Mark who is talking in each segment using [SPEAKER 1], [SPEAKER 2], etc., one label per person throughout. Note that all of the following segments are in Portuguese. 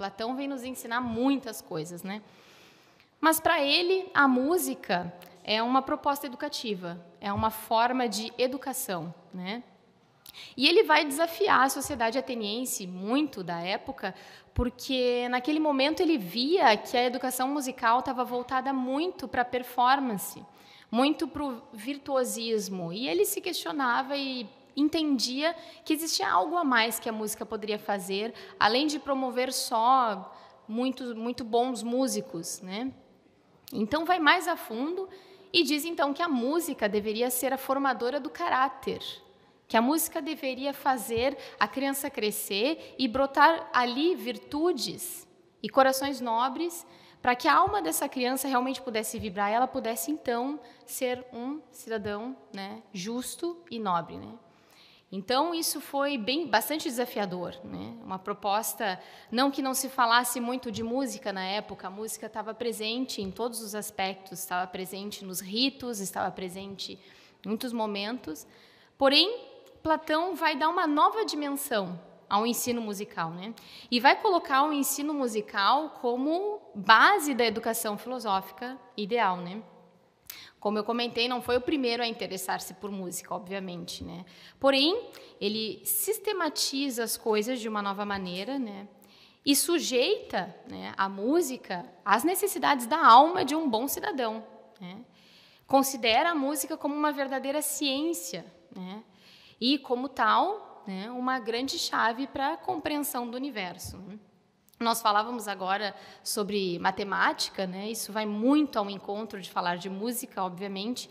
[SPEAKER 1] Platão vem nos ensinar muitas coisas, né? Mas para ele, a música é uma proposta educativa, é uma forma de educação, né? E ele vai desafiar a sociedade ateniense muito da época, porque naquele momento ele via que a educação musical estava voltada muito para a performance, muito para o virtuosismo, e ele se questionava e entendia que existia algo a mais que a música poderia fazer, além de promover só muito, muito bons músicos, né? Então vai mais a fundo e diz então que a música deveria ser a formadora do caráter, que a música deveria fazer a criança crescer e brotar ali virtudes e corações nobres para que a alma dessa criança realmente pudesse vibrar e ela pudesse então ser um cidadão né, justo e nobre. Né? Então isso foi bem bastante desafiador, né? Uma proposta não que não se falasse muito de música na época, a música estava presente em todos os aspectos, estava presente nos ritos, estava presente em muitos momentos. Porém, Platão vai dar uma nova dimensão ao ensino musical, né? E vai colocar o ensino musical como base da educação filosófica ideal, né? Como eu comentei, não foi o primeiro a interessar-se por música, obviamente, né? Porém, ele sistematiza as coisas de uma nova maneira, né? E sujeita né, a música às necessidades da alma de um bom cidadão. Né? Considera a música como uma verdadeira ciência, né? E, como tal, né, uma grande chave para a compreensão do universo. Né? Nós falávamos agora sobre matemática, né? Isso vai muito ao encontro de falar de música, obviamente.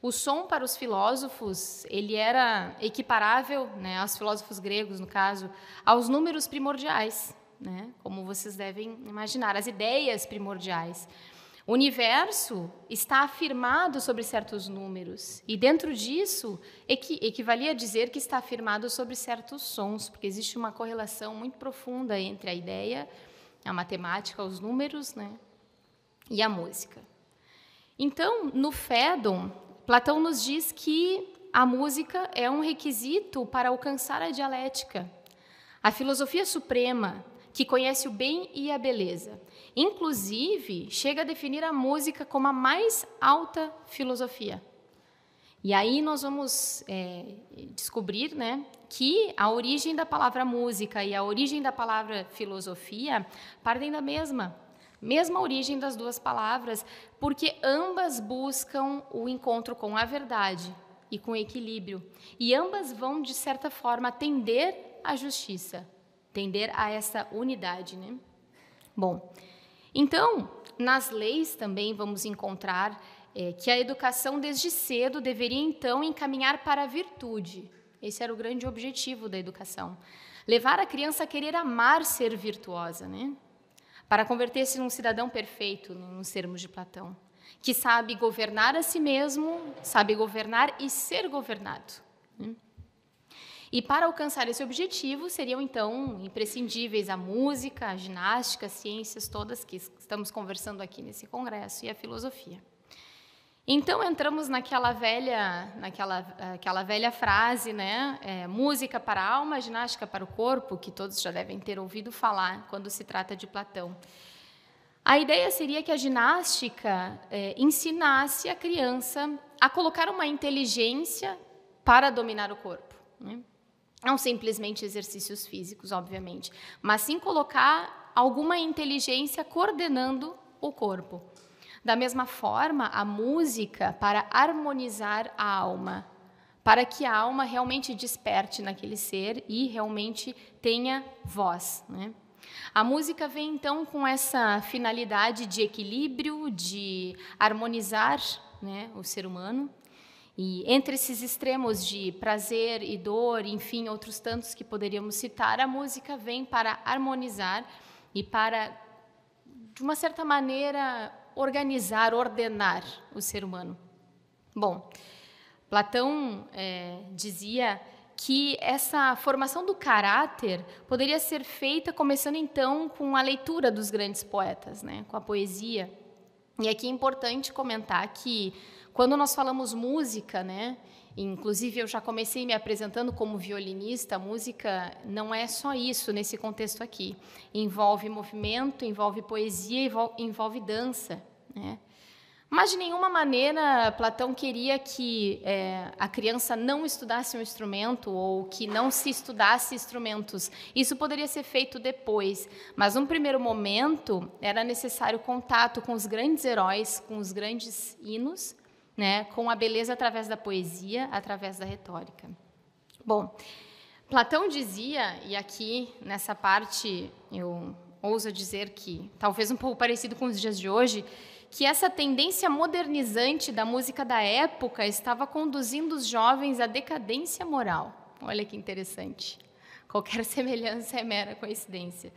[SPEAKER 1] O som para os filósofos, ele era equiparável, né, aos filósofos gregos, no caso, aos números primordiais, né? Como vocês devem imaginar, as ideias primordiais. O universo está afirmado sobre certos números, e dentro disso equi equivalia a dizer que está afirmado sobre certos sons, porque existe uma correlação muito profunda entre a ideia, a matemática, os números, né, e a música. Então, no Fédon, Platão nos diz que a música é um requisito para alcançar a dialética, a filosofia suprema, que conhece o bem e a beleza. Inclusive, chega a definir a música como a mais alta filosofia. E aí nós vamos é, descobrir né, que a origem da palavra música e a origem da palavra filosofia partem da mesma, mesma origem das duas palavras, porque ambas buscam o encontro com a verdade e com o equilíbrio. E ambas vão, de certa forma, atender à justiça tender a essa unidade, né? Bom, então, nas leis também vamos encontrar é, que a educação desde cedo deveria então encaminhar para a virtude. Esse era o grande objetivo da educação. Levar a criança a querer amar ser virtuosa, né? Para converter-se num cidadão perfeito, nos termos de Platão, que sabe governar a si mesmo, sabe governar e ser governado. Né? E para alcançar esse objetivo, seriam então imprescindíveis a música, a ginástica, as ciências todas que estamos conversando aqui nesse congresso e a filosofia. Então entramos naquela velha, naquela aquela velha frase, né? É, música para a alma, ginástica para o corpo, que todos já devem ter ouvido falar quando se trata de Platão. A ideia seria que a ginástica é, ensinasse a criança a colocar uma inteligência para dominar o corpo. Né? Não simplesmente exercícios físicos, obviamente, mas sim colocar alguma inteligência coordenando o corpo. Da mesma forma, a música para harmonizar a alma, para que a alma realmente desperte naquele ser e realmente tenha voz. Né? A música vem então com essa finalidade de equilíbrio, de harmonizar né, o ser humano. E entre esses extremos de prazer e dor, enfim, outros tantos que poderíamos citar, a música vem para harmonizar e para, de uma certa maneira, organizar, ordenar o ser humano. Bom, Platão é, dizia que essa formação do caráter poderia ser feita começando então com a leitura dos grandes poetas, né, com a poesia. E aqui é importante comentar que quando nós falamos música, né, Inclusive, eu já comecei me apresentando como violinista. Música não é só isso nesse contexto aqui. Envolve movimento, envolve poesia, envolve, envolve dança. Né? Mas de nenhuma maneira Platão queria que é, a criança não estudasse um instrumento ou que não se estudasse instrumentos. Isso poderia ser feito depois, mas num primeiro momento era necessário contato com os grandes heróis, com os grandes hinos, né, com a beleza através da poesia, através da retórica. Bom, Platão dizia, e aqui nessa parte eu ouso dizer que talvez um pouco parecido com os dias de hoje, que essa tendência modernizante da música da época estava conduzindo os jovens à decadência moral. Olha que interessante. Qualquer semelhança é mera coincidência.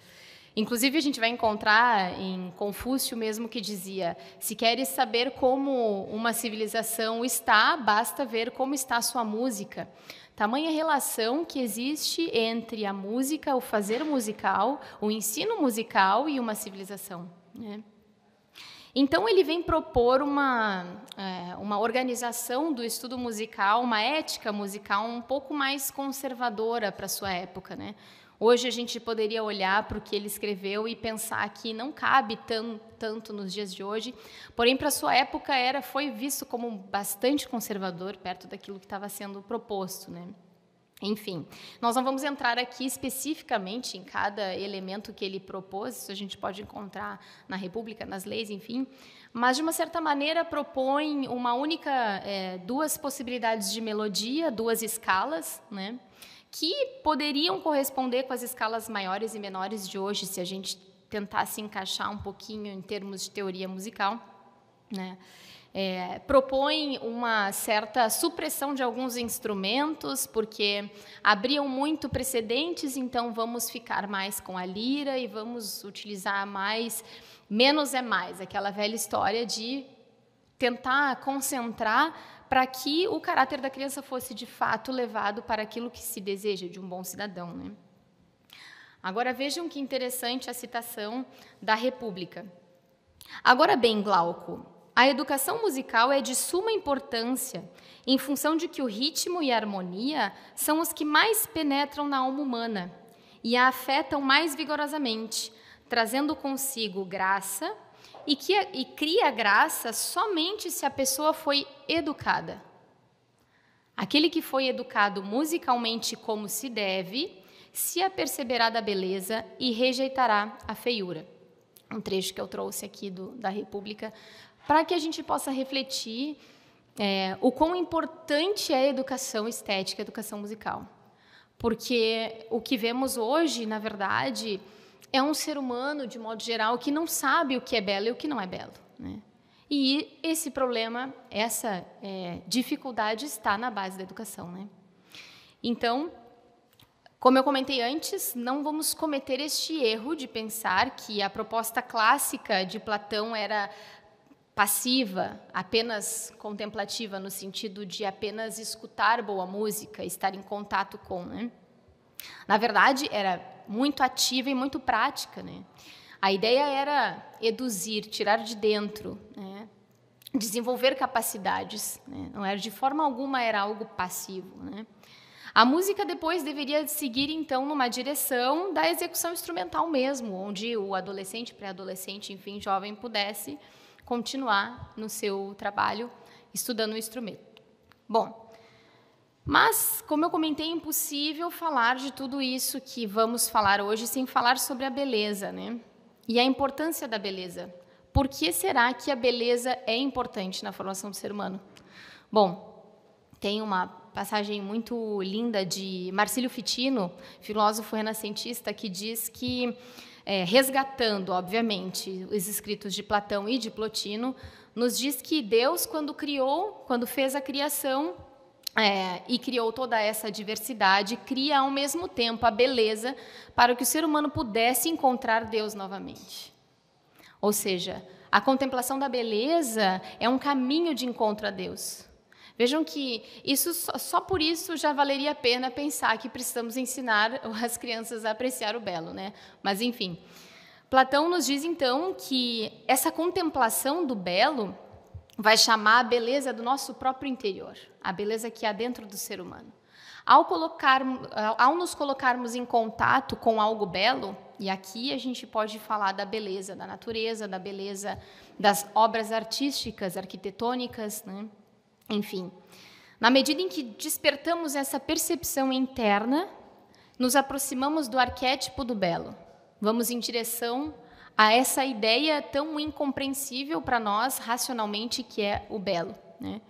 [SPEAKER 1] Inclusive, a gente vai encontrar em Confúcio mesmo que dizia: se queres saber como uma civilização está, basta ver como está a sua música. Tamanha relação que existe entre a música, o fazer musical, o ensino musical e uma civilização. Né? Então, ele vem propor uma, é, uma organização do estudo musical, uma ética musical um pouco mais conservadora para a sua época. Né? Hoje, a gente poderia olhar para o que ele escreveu e pensar que não cabe tão, tanto nos dias de hoje, porém, para sua época, era foi visto como bastante conservador perto daquilo que estava sendo proposto. Né? Enfim, nós não vamos entrar aqui especificamente em cada elemento que ele propôs, isso a gente pode encontrar na República, nas leis, enfim, mas de uma certa maneira propõe uma única, é, duas possibilidades de melodia, duas escalas, né, que poderiam corresponder com as escalas maiores e menores de hoje, se a gente tentasse encaixar um pouquinho em termos de teoria musical, né é, propõe uma certa supressão de alguns instrumentos, porque abriam muito precedentes, então vamos ficar mais com a lira e vamos utilizar mais. Menos é mais, aquela velha história de tentar concentrar para que o caráter da criança fosse de fato levado para aquilo que se deseja de um bom cidadão. Né? Agora vejam que interessante a citação da República. Agora bem, Glauco, a educação musical é de suma importância, em função de que o ritmo e a harmonia são os que mais penetram na alma humana e a afetam mais vigorosamente, trazendo consigo graça e, que, e cria graça somente se a pessoa foi educada. Aquele que foi educado musicalmente como se deve, se aperceberá da beleza e rejeitará a feiura. Um trecho que eu trouxe aqui do, da República para que a gente possa refletir é, o quão importante é a educação estética, a educação musical. Porque o que vemos hoje, na verdade, é um ser humano, de modo geral, que não sabe o que é belo e o que não é belo. Né? E esse problema, essa é, dificuldade está na base da educação. Né? Então, como eu comentei antes, não vamos cometer este erro de pensar que a proposta clássica de Platão era passiva, apenas contemplativa, no sentido de apenas escutar boa música, estar em contato com. Né? Na verdade, era muito ativa e muito prática. Né? A ideia era eduzir, tirar de dentro, né? desenvolver capacidades. Né? Não era de forma alguma era algo passivo. Né? A música depois deveria seguir então numa direção da execução instrumental mesmo, onde o adolescente, pré-adolescente, enfim, jovem pudesse continuar no seu trabalho estudando o instrumento. Bom, mas, como eu comentei, é impossível falar de tudo isso que vamos falar hoje sem falar sobre a beleza, né? E a importância da beleza. Por que será que a beleza é importante na formação do ser humano? Bom, tem uma passagem muito linda de Marcílio Fitino, filósofo renascentista, que diz que é, resgatando, obviamente, os escritos de Platão e de Plotino, nos diz que Deus, quando criou, quando fez a criação é, e criou toda essa diversidade, cria ao mesmo tempo a beleza para que o ser humano pudesse encontrar Deus novamente. Ou seja, a contemplação da beleza é um caminho de encontro a Deus. Vejam que isso só por isso já valeria a pena pensar que precisamos ensinar as crianças a apreciar o belo, né? Mas enfim, Platão nos diz então que essa contemplação do belo vai chamar a beleza do nosso próprio interior, a beleza que há dentro do ser humano. Ao, colocar, ao nos colocarmos em contato com algo belo, e aqui a gente pode falar da beleza da natureza, da beleza das obras artísticas, arquitetônicas, né? enfim. Na medida em que despertamos essa percepção interna, nos aproximamos do arquétipo do belo. Vamos em direção a essa ideia tão incompreensível para nós racionalmente que é o belo. Né?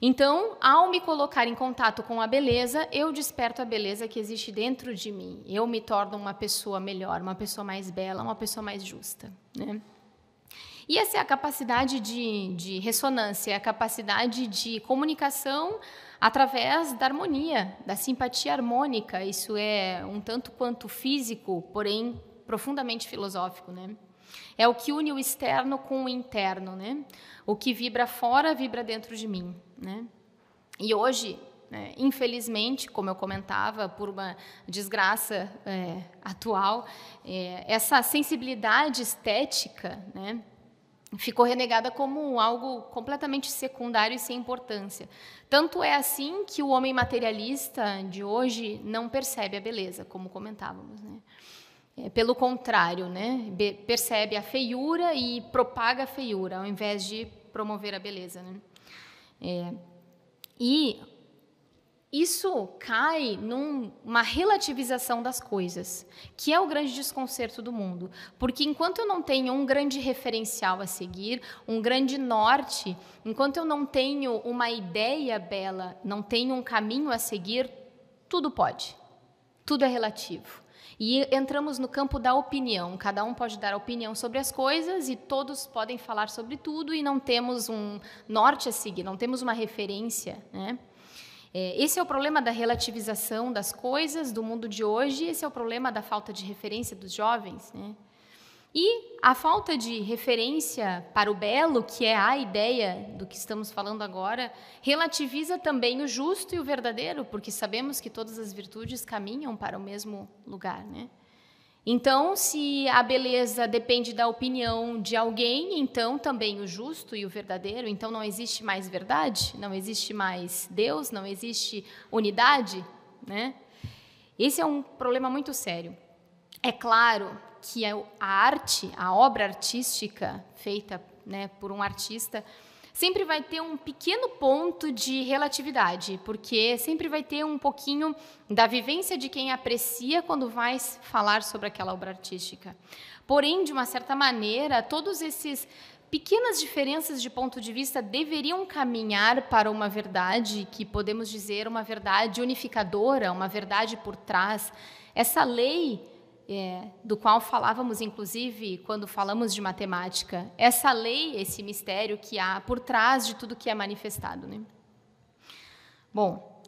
[SPEAKER 1] Então, ao me colocar em contato com a beleza, eu desperto a beleza que existe dentro de mim. Eu me torno uma pessoa melhor, uma pessoa mais bela, uma pessoa mais justa. Né? E essa é a capacidade de, de ressonância, a capacidade de comunicação através da harmonia, da simpatia harmônica. Isso é um tanto quanto físico, porém profundamente filosófico, né? É o que une o externo com o interno, né? O que vibra fora vibra dentro de mim, né? E hoje, né, infelizmente, como eu comentava, por uma desgraça é, atual, é, essa sensibilidade estética, né? ficou renegada como algo completamente secundário e sem importância. Tanto é assim que o homem materialista de hoje não percebe a beleza, como comentávamos. Né? É, pelo contrário, né? percebe a feiura e propaga a feiura, ao invés de promover a beleza. Né? É, e isso cai numa relativização das coisas, que é o grande desconcerto do mundo. Porque enquanto eu não tenho um grande referencial a seguir, um grande norte, enquanto eu não tenho uma ideia bela, não tenho um caminho a seguir, tudo pode. Tudo é relativo. E entramos no campo da opinião. Cada um pode dar opinião sobre as coisas e todos podem falar sobre tudo e não temos um norte a seguir, não temos uma referência. Né? É, esse é o problema da relativização das coisas do mundo de hoje, esse é o problema da falta de referência dos jovens. Né? E a falta de referência para o belo, que é a ideia do que estamos falando agora, relativiza também o justo e o verdadeiro, porque sabemos que todas as virtudes caminham para o mesmo lugar, né? Então, se a beleza depende da opinião de alguém, então também o justo e o verdadeiro, então não existe mais verdade, não existe mais Deus, não existe unidade, né? Esse é um problema muito sério. É claro que a arte, a obra artística feita né, por um artista, sempre vai ter um pequeno ponto de relatividade, porque sempre vai ter um pouquinho da vivência de quem aprecia quando vai falar sobre aquela obra artística. Porém, de uma certa maneira, todos esses pequenas diferenças de ponto de vista deveriam caminhar para uma verdade que podemos dizer uma verdade unificadora, uma verdade por trás. Essa lei é, do qual falávamos, inclusive, quando falamos de matemática, essa lei, esse mistério que há por trás de tudo que é manifestado. Né? Bom,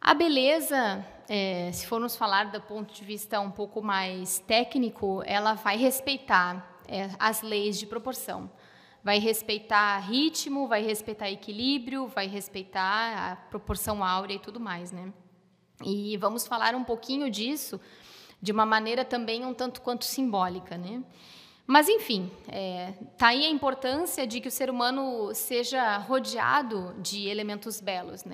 [SPEAKER 1] a beleza, é, se formos falar do ponto de vista um pouco mais técnico, ela vai respeitar é, as leis de proporção. Vai respeitar ritmo, vai respeitar equilíbrio, vai respeitar a proporção áurea e tudo mais, né? E vamos falar um pouquinho disso de uma maneira também um tanto quanto simbólica, né? Mas, enfim, está é, aí a importância de que o ser humano seja rodeado de elementos belos. Né?